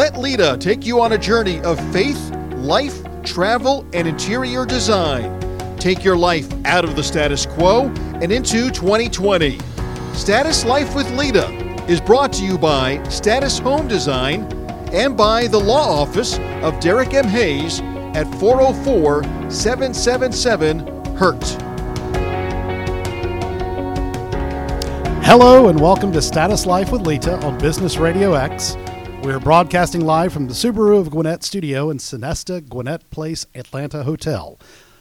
Let Lita take you on a journey of faith, life, travel, and interior design. Take your life out of the status quo and into 2020. Status Life with Lita is brought to you by Status Home Design and by the law office of Derek M. Hayes at 404 777 HURT. Hello and welcome to Status Life with Lita on Business Radio X. We're broadcasting live from the Subaru of Gwinnett studio in Sonesta Gwinnett Place Atlanta Hotel.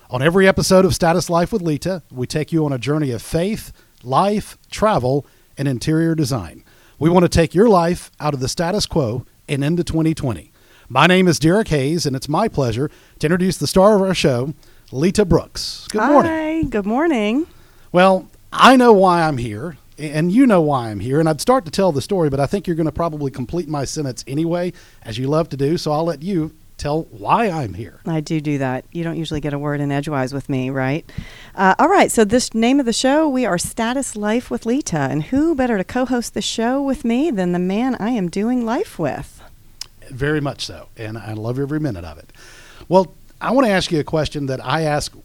On every episode of Status Life with Lita, we take you on a journey of faith, life, travel, and interior design. We want to take your life out of the status quo and into 2020. My name is Derek Hayes, and it's my pleasure to introduce the star of our show, Lita Brooks. Good morning. Hi, good morning. Well, I know why I'm here, and you know why I'm here, and I'd start to tell the story, but I think you're going to probably complete my sentence anyway, as you love to do, so I'll let you tell why I'm here. I do do that. You don't usually get a word in edgewise with me, right? Uh, all right. So this name of the show, we are Status Life with Lita, and who better to co-host the show with me than the man I am doing life with? Very much so, and I love every minute of it. Well, I want to ask you a question that I asked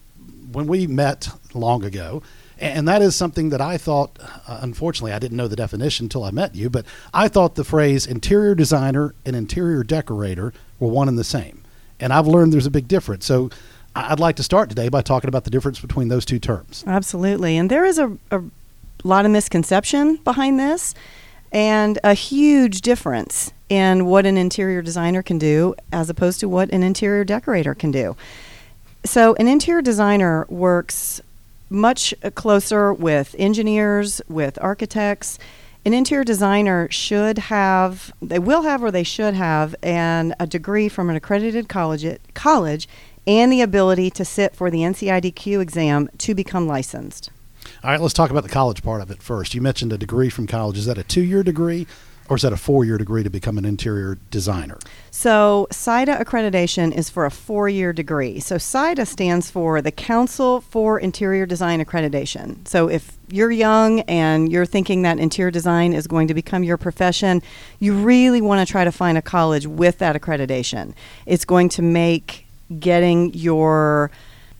when we met long ago, and that is something that I thought, uh, unfortunately, I didn't know the definition until I met you, but I thought the phrase interior designer and interior decorator were one and the same. And I've learned there's a big difference. So I'd like to start today by talking about the difference between those two terms. Absolutely. And there is a, a lot of misconception behind this and a huge difference in what an interior designer can do as opposed to what an interior decorator can do. So, an interior designer works much closer with engineers, with architects. An interior designer should have, they will have or they should have, an, a degree from an accredited college, college and the ability to sit for the NCIDQ exam to become licensed. All right, let's talk about the college part of it first. You mentioned a degree from college. Is that a two year degree or is that a four year degree to become an interior designer? So, CIDA accreditation is for a four year degree. So, CIDA stands for the Council for Interior Design Accreditation. So, if you're young and you're thinking that interior design is going to become your profession, you really want to try to find a college with that accreditation. It's going to make getting your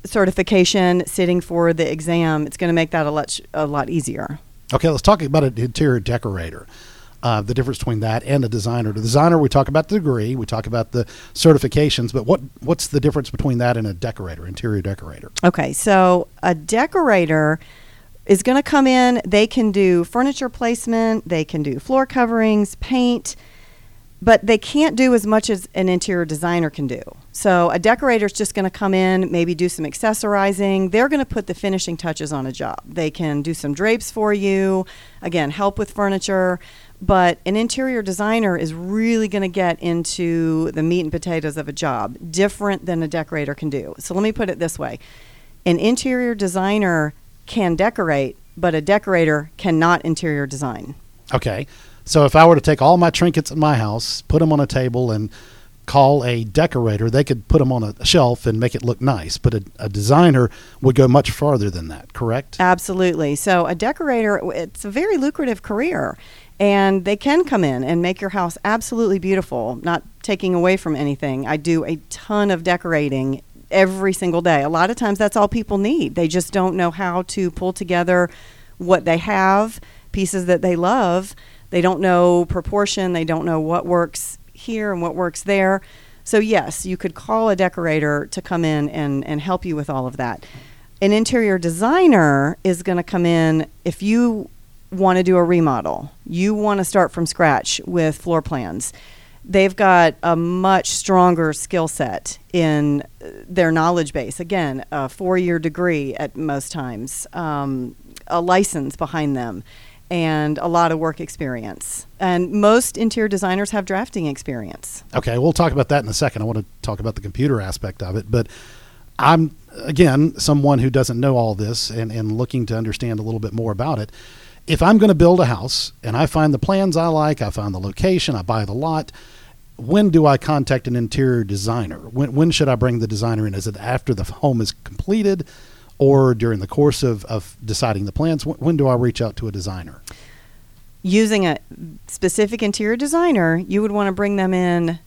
certification, sitting for the exam, it's going to make that a lot, a lot easier. Okay, let's talk about an interior decorator. Uh, the difference between that and a designer. The designer, we talk about the degree, we talk about the certifications, but what what's the difference between that and a decorator, interior decorator? Okay, so a decorator is going to come in. They can do furniture placement, they can do floor coverings, paint, but they can't do as much as an interior designer can do. So a decorator is just going to come in, maybe do some accessorizing. They're going to put the finishing touches on a job. They can do some drapes for you, again, help with furniture. But an interior designer is really going to get into the meat and potatoes of a job, different than a decorator can do. So let me put it this way an interior designer can decorate, but a decorator cannot interior design. Okay, so if I were to take all my trinkets in my house, put them on a table, and call a decorator, they could put them on a shelf and make it look nice. But a, a designer would go much farther than that, correct? Absolutely. So a decorator, it's a very lucrative career. And they can come in and make your house absolutely beautiful, not taking away from anything. I do a ton of decorating every single day. A lot of times that's all people need. They just don't know how to pull together what they have, pieces that they love. They don't know proportion, they don't know what works here and what works there. So, yes, you could call a decorator to come in and, and help you with all of that. An interior designer is going to come in if you want to do a remodel, you want to start from scratch with floor plans. They've got a much stronger skill set in their knowledge base. Again, a four year degree at most times, um, a license behind them, and a lot of work experience. And most interior designers have drafting experience. Okay, we'll talk about that in a second. I want to talk about the computer aspect of it, but I'm again someone who doesn't know all this and, and looking to understand a little bit more about it. If I'm going to build a house and I find the plans I like, I find the location, I buy the lot, when do I contact an interior designer? When, when should I bring the designer in? Is it after the home is completed or during the course of, of deciding the plans? When, when do I reach out to a designer? using a specific interior designer, you would want to bring them in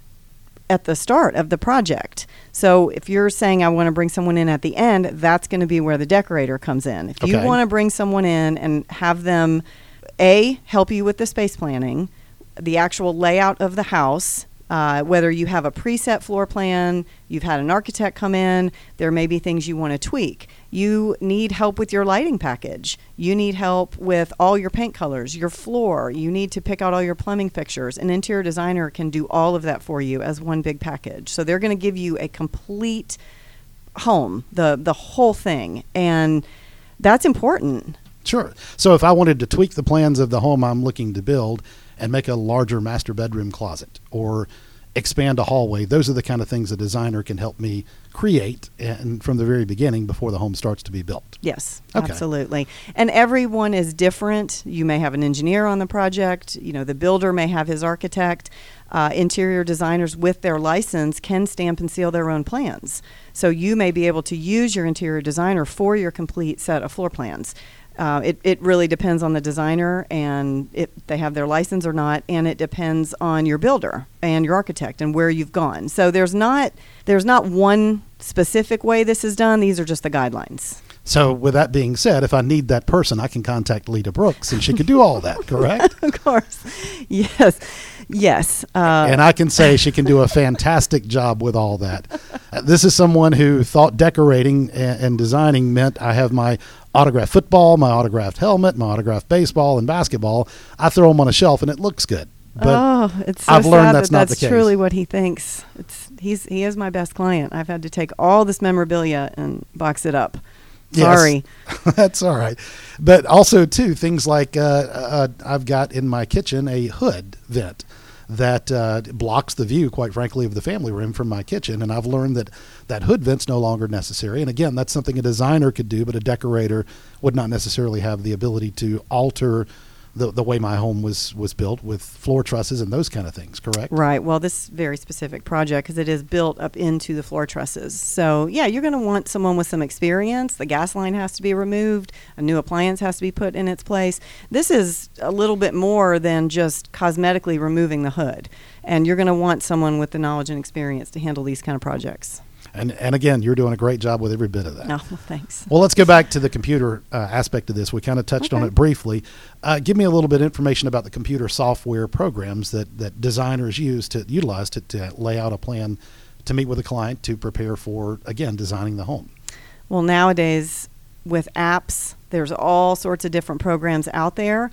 at the start of the project. So if you're saying I want to bring someone in at the end, that's going to be where the decorator comes in. If you want to bring someone in and have them a help you with the space planning, the actual layout of the house, uh, whether you have a preset floor plan, you've had an architect come in, there may be things you want to tweak. You need help with your lighting package. You need help with all your paint colors, your floor. You need to pick out all your plumbing fixtures. An interior designer can do all of that for you as one big package. So they're going to give you a complete home, the the whole thing, and that's important. Sure. So if I wanted to tweak the plans of the home I'm looking to build and make a larger master bedroom closet or expand a hallway, those are the kind of things a designer can help me create and from the very beginning before the home starts to be built. Yes, Okay. absolutely. And everyone is different. You may have an engineer on the project. You know, the builder may have his architect. Uh, interior designers with their license can stamp and seal their own plans. So you may be able to use your interior designer for your complete set of floor plans. Uh, it, it really depends on the designer and if they have their license or not, and it depends on your builder and your architect and where you've gone. So there's not there's not one specific way this is done. These are just the guidelines. So with that being said, if I need that person, I can contact Lita Brooks and she could do all that, correct? of course. Yes. Yes. Uh, and I can say she can do a fantastic job with all that. Uh, This is someone who thought decorating and, and designing meant I have my autographed football, my autographed helmet, my autographed baseball and basketball. I throw them on a shelf and it looks good. But oh, it's so I've learned that's that not the that's case. truly what he thinks. It's he's he is my best client. I've had to take all this memorabilia and box it up. Yes. Sorry. That's all right. But also too things like uh, uh, I've got in my kitchen a hood vent that uh, blocks the view, quite frankly, of the family room from my kitchen, and I've learned that that hood vent's no longer necessary. And again, that's something a designer could do, but a decorator would not necessarily have the ability to alter the the way my home was was built with floor trusses and those kind of things. Correct? Right. Well, this very specific project because it is built up into the floor trusses. So yeah, you're going to want someone with some experience. The gas line has to be removed. A new appliance has to be put in its place. This is a little bit more than just cosmetically removing the hood, and you're going to want someone with the knowledge and experience to handle these kind of projects. And and again, you're doing a great job with every bit of that. No, well, thanks. Well, let's go back to the computer uh, aspect of this. We kind of touched on it briefly. Uh, give me a little bit of information about the computer software programs that, that designers use to utilize to, to lay out a plan to meet with a client to prepare for, again, designing the home. Well, nowadays with apps, there's all sorts of different programs out there.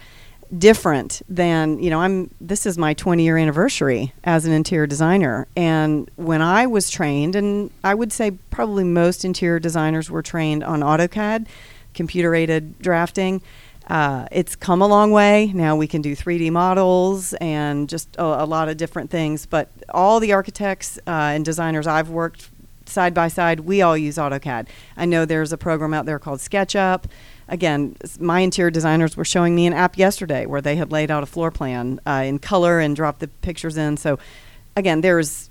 Different than, you know, I'm this is my 20 year anniversary as an interior designer. And when I was trained, and I would say probably most interior designers were trained on AutoCAD, computer aided drafting. Uh, it's come a long way. Now we can do 3D models and just a, a lot of different things. But all the architects uh, and designers I've worked side by side, we all use AutoCAD. I know there's a program out there called SketchUp. Again, my interior designers were showing me an app yesterday where they had laid out a floor plan uh, in color and dropped the pictures in. So, again, there's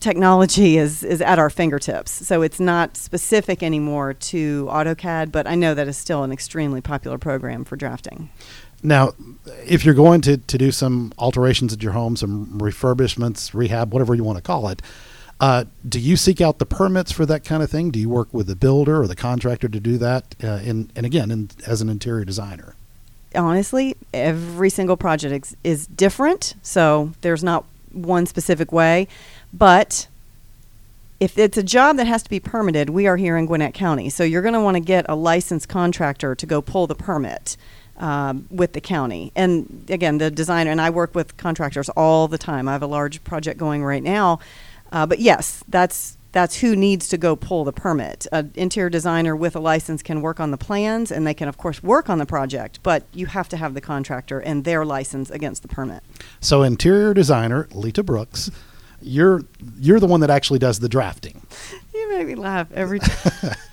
technology is, is at our fingertips. So it's not specific anymore to AutoCAD, but I know that is still an extremely popular program for drafting. Now, if you're going to, to do some alterations at your home, some refurbishments, rehab, whatever you want to call it, uh, do you seek out the permits for that kind of thing? Do you work with the builder or the contractor to do that? Uh, in, and again, in, as an interior designer. honestly, every single project is different, so there's not one specific way. But if it's a job that has to be permitted, we are here in Gwinnett County, so you're going to want to get a licensed contractor to go pull the permit um, with the county. And again, the designer and I work with contractors all the time. I have a large project going right now, uh, but yes, that's that's who needs to go pull the permit. An interior designer with a license can work on the plans, and they can of course work on the project, but you have to have the contractor and their license against the permit. So, interior designer Lita Brooks, you're you're the one that actually does the drafting. You make me laugh every time.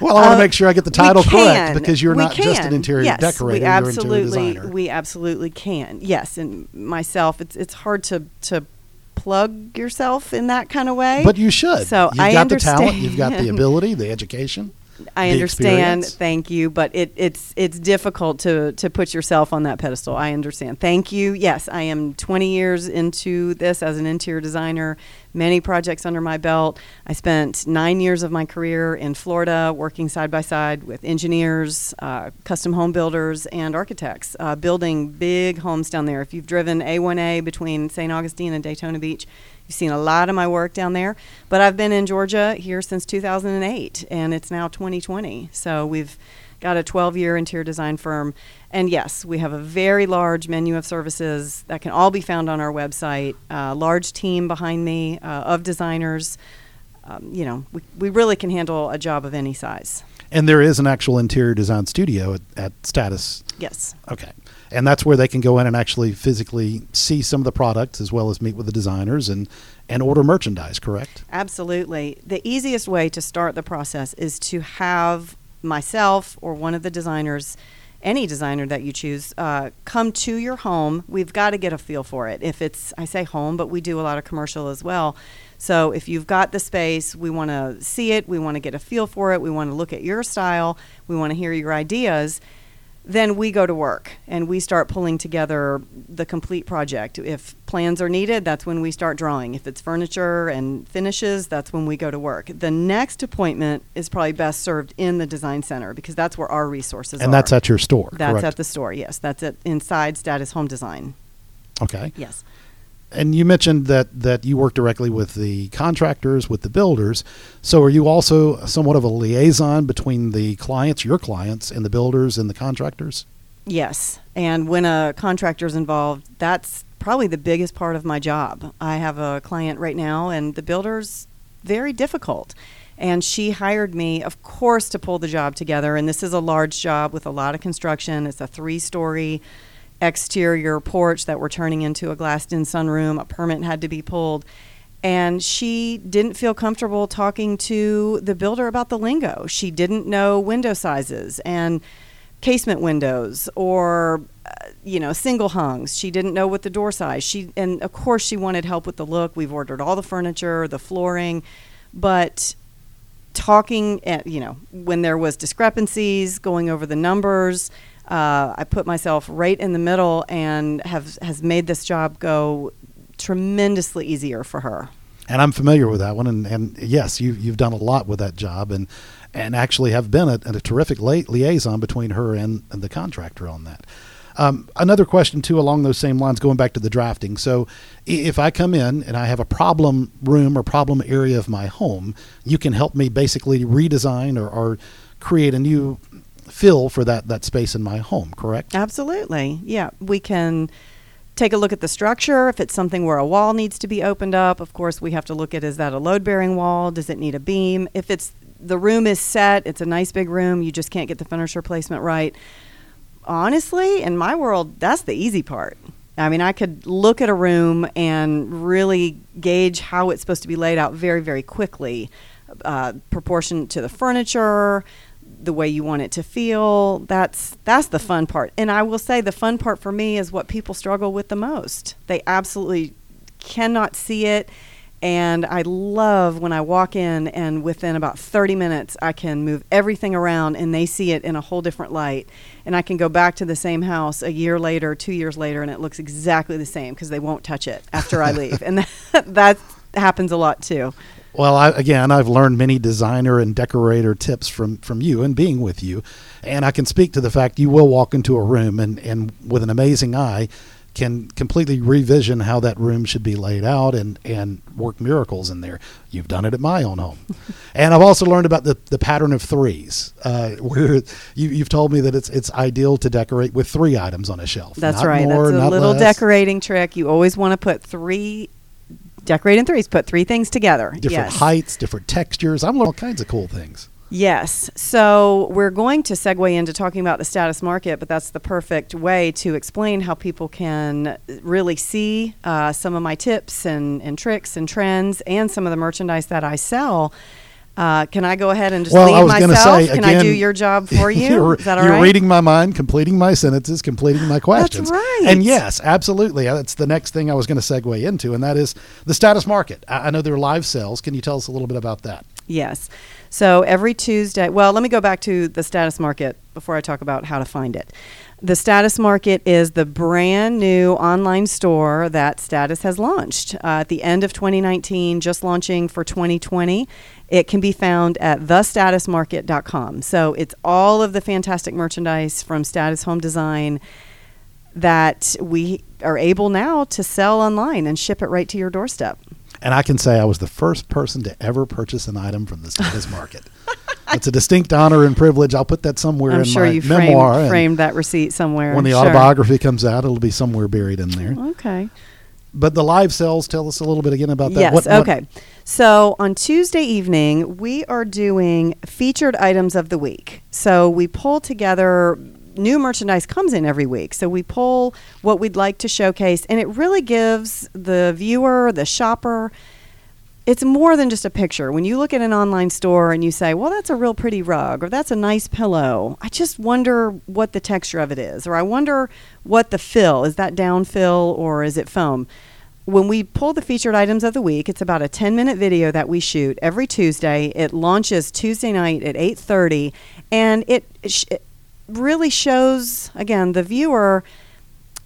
Well, I want to Uh, make sure I get the title correct because you're We not just an can. interior yes, decorator, We you're an interior absolutely, we absolutely can. Yes, and myself, it's it's hard to to plug yourself in that kind of way. but you should. So you've I got the talent, you've got the ability, the education. I understand. experience? Thank you, but it, it's it's difficult to to put yourself on that pedestal. I understand. Thank you. Yes, I am 20 years into this as an interior designer. Many projects under my belt. I spent nine years of my career in Florida working side by side with engineers, uh, custom home builders, and architects, uh, building big homes down there. If you've driven A1A between St. Augustine and Daytona Beach, You've seen a lot of my work down there, but I've been in Georgia here since 2008, and it's now 2020. So we've got a 12 year interior design firm. And yes, we have a very large menu of services that can all be found on our website, a large team behind me uh, of designers. Um, you know, we, we really can handle a job of any size. And there is an actual interior design studio at, at Status. Yes. Okay. And that's where they can go in and actually physically see some of the products as well as meet with the designers and, and order merchandise, correct? Absolutely. The easiest way to start the process is to have myself or one of the designers, any designer that you choose, uh, come to your home. We've got to get a feel for it. If it's, I say home, but we do a lot of commercial as well. So if you've got the space, we want to see it, we want to get a feel for it, we want to look at your style, we want to hear your ideas then we go to work and we start pulling together the complete project. If plans are needed, that's when we start drawing. If it's furniture and finishes, that's when we go to work. The next appointment is probably best served in the design center because that's where our resources And are. And that's at your store, That's correct? at the store. Yes, that's at inside Status Home Design. okay. Yes. And you mentioned that, that you work directly with the contractors, with the builders. So are you also somewhat of a liaison between the clients, your clients, and the builders and the contractors? Yes, and when a contractor's involved, that's probably the biggest part of my job. I have a client right now, and the builder's very difficult. And she hired me, of course, to pull the job together. And this is a large job with a lot of construction. It's a three story exterior porch that we're turning into a glassed in sunroom. A permit had to be pulled. And she didn't feel comfortable talking to the builder about the lingo. She didn't know window sizes and casement windows or uh, you know single hungs she didn't know what the door size she and of course she wanted help with the look we've ordered all the furniture the flooring but talking at, you know when there was discrepancies going over the numbers uh, i put myself right in the middle and have has made this job go tremendously easier for her And I'm familiar with that one. And, and yes, you, you've done a lot with that job and, and actually have been a, a terrific li- liaison between her and, and the contractor on that. Um, another question, too, along those same lines, going back to the drafting. So, if I come in and I have a problem room or problem area of my home, you can help me basically redesign or, or create a new feel for that, that space in my home, correct? Absolutely. Yeah. We can take a look at the structure. If it's something where a wall needs to be opened up, of course, we have to look at is that a load bearing wall? Does it need a beam? If it's the room is set, it's a nice big room, you just can't get the furniture placement right. Honestly, in my world, that's the easy part. I mean, I could look at a room and really gauge how it's supposed to be laid out very, very quickly, uh, proportion to the furniture, the way you want it to feel. That's that's the fun part. And I will say the fun part for me is what people struggle with the most. They absolutely cannot see it. And I love when I walk in and within about 30 minutes I can move everything around and they see it in a whole different light. And I can go back to the same house a year later, 2 years later and it looks exactly the same because they won't touch it after I leave. And that, that happens a lot too. Well, I, again, I've learned many designer and decorator tips from, from you and being with you. And I can speak to the fact you will walk into a room and, and with an amazing eye can completely revision how that room should be laid out and, and work miracles in there. You've done it at my own home. and I've also learned about the, the pattern of threes, uh, where you, you've told me that it's, it's ideal to decorate with three items on a shelf. That's Not right. more, That's a little less. decorating trick. You always want to put three decorate in threes. Put three things together. Different yes. heights, different textures. I'm learning all kinds of cool things. Yes. So we're going to segue into talking about the status market, but that's the perfect way to explain how people can really see uh, some of my tips and, and tricks and trends and some of the merchandise that I sell. Uh, can I go ahead and just Well, leave myself? say, can I do your job for you? you're, Is that all you're right? reading my mind, completing my sentences, completing my questions. That's right. And yes, absolutely. Uh, That's the next thing I was going to segue into, and that is the status market. I, I know there are live sales. Can you tell us a little bit about that? Yes. So every Tuesday, well, let me go back to the status market before I talk about how to find it. The Status Market is the brand new online store that Status has launched uh, at the end of 2019, just launching for 2020. It can be found at thestatusmarket.com. So it's all of the fantastic merchandise from Status Home Design that we are able now to sell online and ship it right to your doorstep. And I can say I was the first person to ever purchase an item from the Status Market. it's a distinct honor and privilege. I'll put that somewhere I'm in sure my you memoir. framed, framed that receipt somewhere. when the Sure. autobiography comes out, it'll be somewhere buried in there. Okay. But the live sales, tell us a little bit again about that. Yes. What- what- okay. So on Tuesday evening, we are doing featured items of the week. So we pull together new merchandise comes in every week. So we pull what we'd like to showcase, and it really gives the viewer, the shopper, it's more than just a picture. When you look at an online store and you say, well, that's a real pretty rug or that's a nice pillow, I just wonder what the texture of it is. Or I wonder what the fill is that down fill or is it foam? When we pull the featured items of the week, it's about a 10 minute video that we shoot every Tuesday. It launches Tuesday night at 8:30 and it, it really shows again the viewer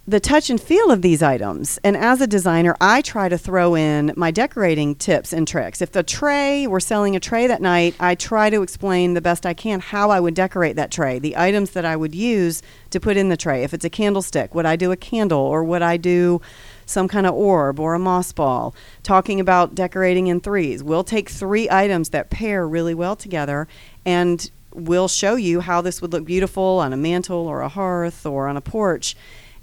the touch and feel of these items. And as a designer, I try to throw in my decorating tips and tricks. If the tray, we're selling a tray that night, I try to explain the best I can how I would decorate that tray, the items that I would use to put in the tray. If it's a candlestick, would I do a candle or would I do some kind of orb or a moss ball? Talking about decorating in threes. We'll take three items that pair really well together and we'll show you how this would look beautiful on a mantle or a hearth or on a porch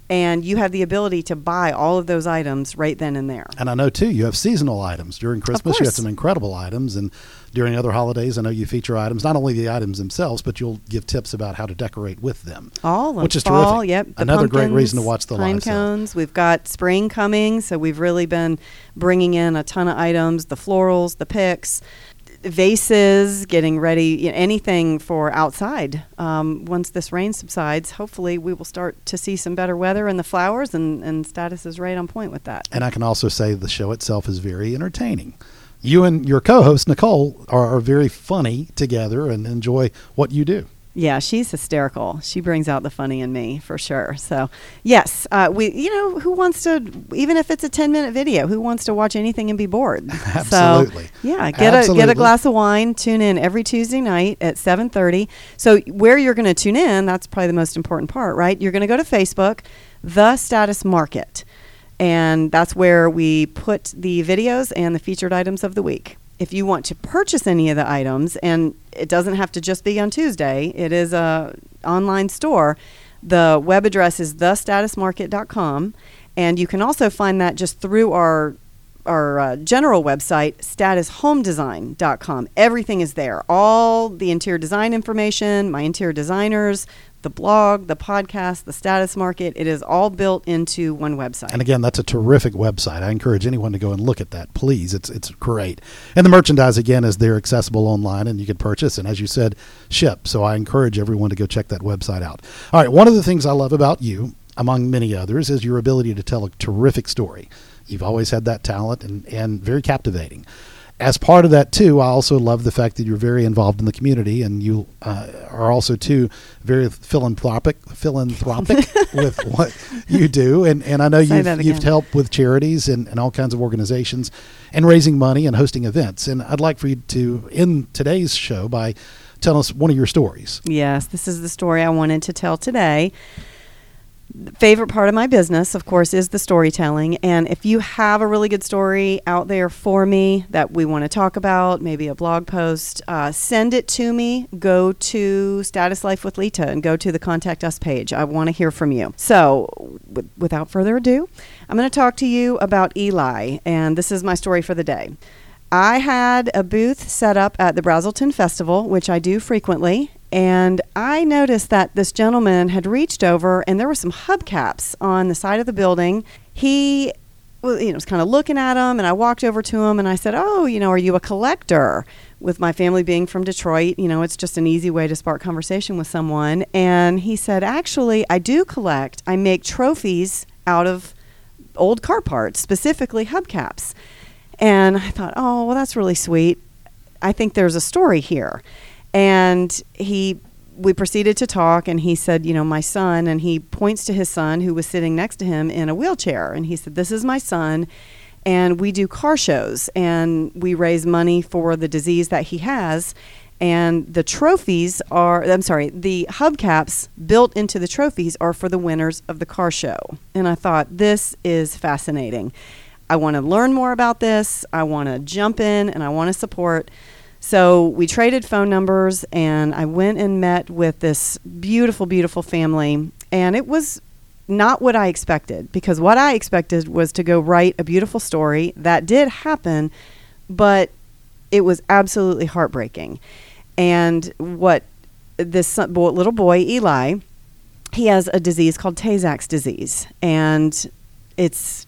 and you have the ability to buy all of those items right then and there. And I know too, you have seasonal items during Christmas. You have some incredible items, and during other holidays, I know you feature items. Not only the items themselves, but you'll give tips about how to decorate with them. All of Which is fall, terrific. Yep. the Another great reason to watch the pine live sale. cones. We've got spring coming, so we've really been bringing in a ton of items: the florals, the picks, vases, getting ready, you know, anything for outside. Um, once this rain subsides, hopefully we will start to see some better weather and the flowers, and, and status is right on point with that. And I can also say the show itself is very entertaining. You and your co-host Nicole are, are very funny together and enjoy what you do. Yeah, she's hysterical. She brings out the funny in me for sure. So, yes, uh, we, you know, who wants to, even if it's a 10 minute video, who wants to watch anything and be bored? Absolutely. So, yeah, get a, get a glass of wine, tune in every Tuesday night at 7.30. So where you're going to tune in, that's probably the most important part, right? You're going to go to Facebook, The Status Market. And that's where we put the videos and the featured items of the week. If you want to purchase any of the items, and it doesn't have to just be on Tuesday, it is a online store. The web address is thestatusmarket.com, and you can also find that just through our our uh, general website, statushomedesign.com. Everything is there. All the interior design information, my interior designers, the blog, the podcast, the status market, it is all built into one website. And again, that's a terrific website. I encourage anyone to go and look at that, please. It's it's great. And the merchandise again is there accessible online and you can purchase and as you said, ship. So I encourage everyone to go check that website out. All right, one of the things I love about you, among many others, is your ability to tell a terrific story. You've always had that talent and, and very captivating. As part of that too, I also love the fact that you're very involved in the community, and you uh, are also too very philanthropic, philanthropic with what you do. And and I know Say you've you've helped with charities and, and all kinds of organizations, and raising money and hosting events. And I'd like for you to end today's show by telling us one of your stories. Yes, this is the story I wanted to tell today. Favorite part of my business, of course, is the storytelling. And if you have a really good story out there for me that we want to talk about, maybe a blog post, uh, send it to me. Go to Status Life with Lita and go to the Contact Us page. I want to hear from you. So, w- without further ado, I'm going to talk to you about Eli. And this is my story for the day. I had a booth set up at the Braselton Festival, which I do frequently, and I noticed that this gentleman had reached over and there were some hubcaps on the side of the building. He well, you know, was kind of looking at them, and I walked over to him and I said, "Oh, you know, are you a collector?" With my family being from Detroit, you know, it's just an easy way to spark conversation with someone. And he said, "Actually, I do collect. I make trophies out of old car parts, specifically hubcaps." And I thought, oh, well, that's really sweet. I think there's a story here. And he we proceeded to talk and he said, you know, my son and he points to his son who was sitting next to him in a wheelchair. And he said, "This is my son." And we do car shows and we raise money for the disease that he has. And the trophies are i'm sorry the hubcaps built into the trophies are for the winners of the car show. And i thought this is fascinating. I want to learn more about this. I want to jump in and i want to support so we traded phone numbers and i went and met with this beautiful beautiful family and it was not what i expected because what i expected was to go write a beautiful story. That did happen but it was absolutely heartbreaking. And what this little boy Eli, he has a disease called Tay Sachs disease, and it's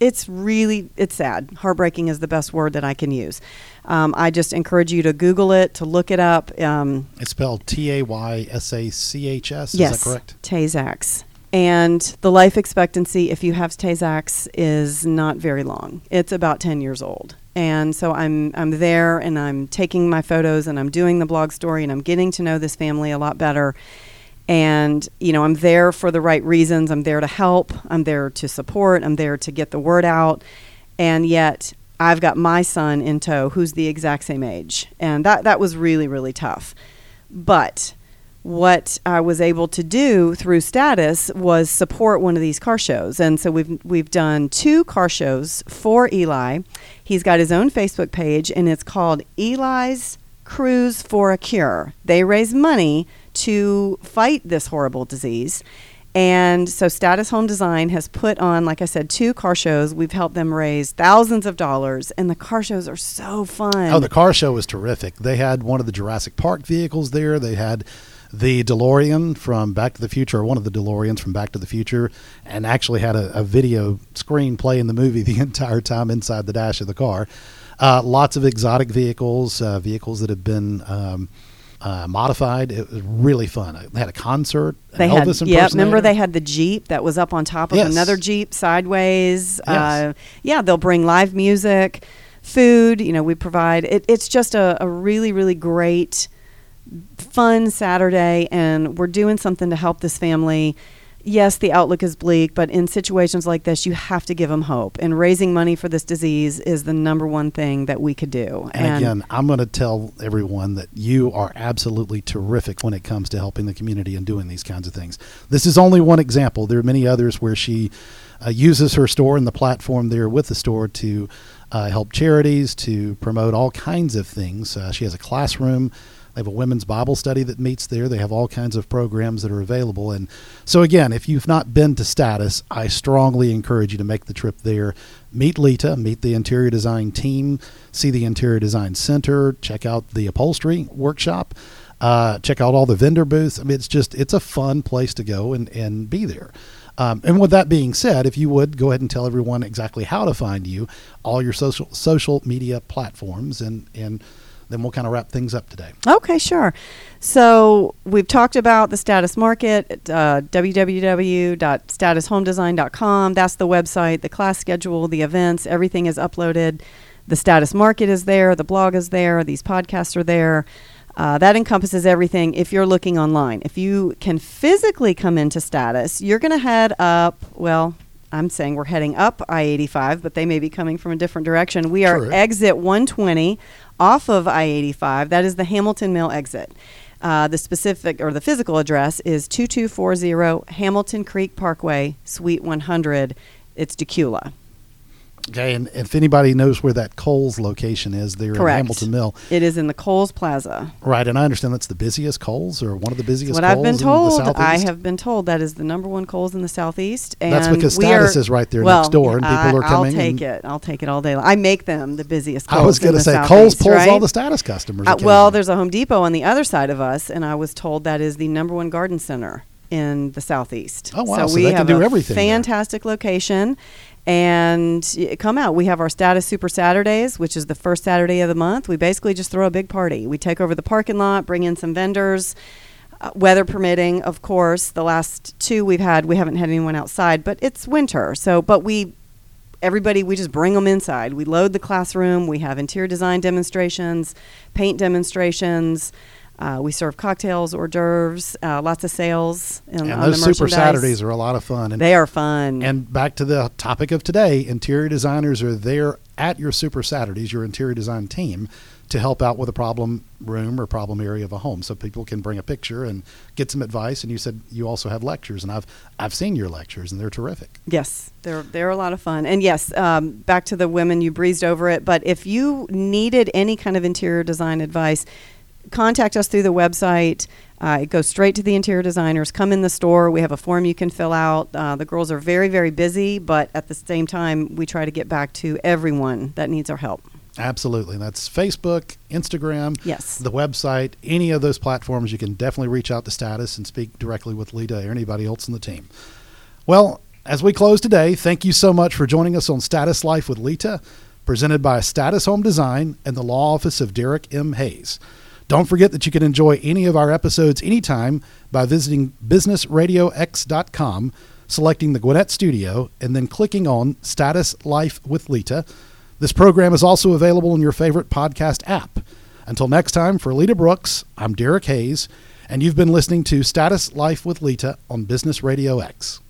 it's really it's sad. Heartbreaking is the best word that I can use. Um, I just encourage you to Google it, to look it up. Um, It's spelled T A Y S A C H S. yes, Is that correct? Sachs. And the life expectancy, if you have Sachs, is not very long. It's about 10 years old. And so I'm, I'm there and I'm taking my photos and I'm doing the blog story and I'm getting to know this family a lot better. And, you know, I'm there for the right reasons. I'm there to help. I'm there to support. I'm there to get the word out. And yet, I've got my son in tow who's the exact same age. And that, that was really, really tough. But what I was able to do through status was support one of these car shows. And so we've we've done two car shows for Eli. He's got his own Facebook page and it's called Eli's Cruise for a Cure. They raise money to fight this horrible disease. And so Status Home Design has put on, like I said, two car shows. We've helped them raise thousands of dollars, and the car shows are so fun. Oh, the car show was terrific. They had one of the Jurassic Park vehicles there. They had the DeLorean from Back to the Future, or one of the DeLoreans from Back to the Future, and actually had a, a video screen playing the movie the entire time inside the dash of the car. Uh, lots of exotic vehicles, uh, vehicles that have been um, uh, modified. It was really fun. They had a concert. They had, Elvis yeah. Remember they had the jeep that was up on top of Yes. another jeep sideways. Yes. Uh, yeah, they'll bring live music, food. You know, we provide. It, it's just a, a really, really great, fun Saturday, and we're doing something to help this family. Yes, the outlook is bleak, but in situations like this, you have to give them hope. And raising money for this disease is the number one thing that we could do. And, again, I'm going to tell everyone that you are absolutely terrific when it comes to helping the community and doing these kinds of things. This is only one example. There are many others where she uh, uses her store and the platform there with the store to uh, help charities, to promote all kinds of things. Uh, she has a classroom. They have a women's Bible study that meets there. They have all kinds of programs that are available. And so, again, if you've not been to Status, I strongly encourage you to make the trip there. Meet Lita, meet the interior design team, see the interior design center, check out the upholstery workshop, uh, check out all the vendor booths. I mean, it's just, it's a fun place to go and, and be there. Um, and with that being said, if you would go ahead and tell everyone exactly how to find you, all your social social media platforms, and and then we'll kind of wrap things up today. Okay, sure. So we've talked about the status market, uh, www.statushomedesign.com. That's the website, the class schedule, the events, everything is uploaded. The status market is there, the blog is there, these podcasts are there. Uh, that encompasses everything if you're looking online. If you can physically come into status, you're going to head up, well, I'm saying we're heading up I 85, but they may be coming from a different direction. We are True. exit 120 off of I 85. That is the Hamilton Mill exit. Uh, the specific or the physical address is 2240 Hamilton Creek Parkway, Suite 100. It's Dacula. Okay, and if anybody knows where that Kohl's location is, there in Correct. Hamilton Mill, It is in the Kohl's Plaza. right? And I understand that's the busiest Kohl's or one of the busiest. What I've been told. I have been told that is the number one Kohl's in the southeast. And That's because Status are- is right there well, next door, and people are coming in. I'll take it. I'll take it all day. long. I make them the busiest. Kohl's I was going to say Kohl's pulls right? all the Status customers. Uh, well, there's a Home Depot on the other side of us, and I was told that is the number one garden center in the southeast. Oh, wow. So we they can have do a everything there. Fantastic location, and come out. We have our Status Super Saturdays, which is the first Saturday of the month. We basically just throw a big party. We take over the parking lot, bring in some vendors. Uh, weather permitting, of course. The last two we've had, we haven't had anyone outside, but it's winter. So, but we everybody, we just bring them inside. We load the classroom. We have interior design demonstrations, paint demonstrations. Uh, we serve cocktails, hors d'oeuvres, uh, lots of sales. And on those the Super. Saturdays are a lot of fun. And, They are fun. and back to the topic of today, interior designers are there at your Super Saturdays, your interior design team, to help out with a problem room or problem area of a home, so people can bring a picture and get some advice. And you said you also have lectures, and I've I've seen your lectures, and they're terrific. Yes, they're they're a lot of fun. And yes, um, back to the women, you breezed over it. But if you needed any kind of interior design advice, contact us through the website. Uh, it goes straight to the interior designers. Come in the store. We have a form you can fill out. Uh, the girls are very very busy, but at the same time, we try to get back to everyone that needs our help. Absolutely. That's Facebook, Instagram, Yes. the website, any of those platforms. You can definitely reach out to Status and speak directly with Lita or anybody else in the team. Well, as we close today, thank you so much for joining us on Status Life with Lita, presented by Status Home Design and the Law Office of Derek M. Hayes. Don't forget that you can enjoy any of our episodes anytime by visiting businessradiox.com, selecting the Gwinnett Studio, and then clicking on Status Life with Lita. This program is also available in your favorite podcast app. Until next time, for Lita Brooks, I'm Derek Hayes, and you've been listening to Status Life with Lita on Business Radio X.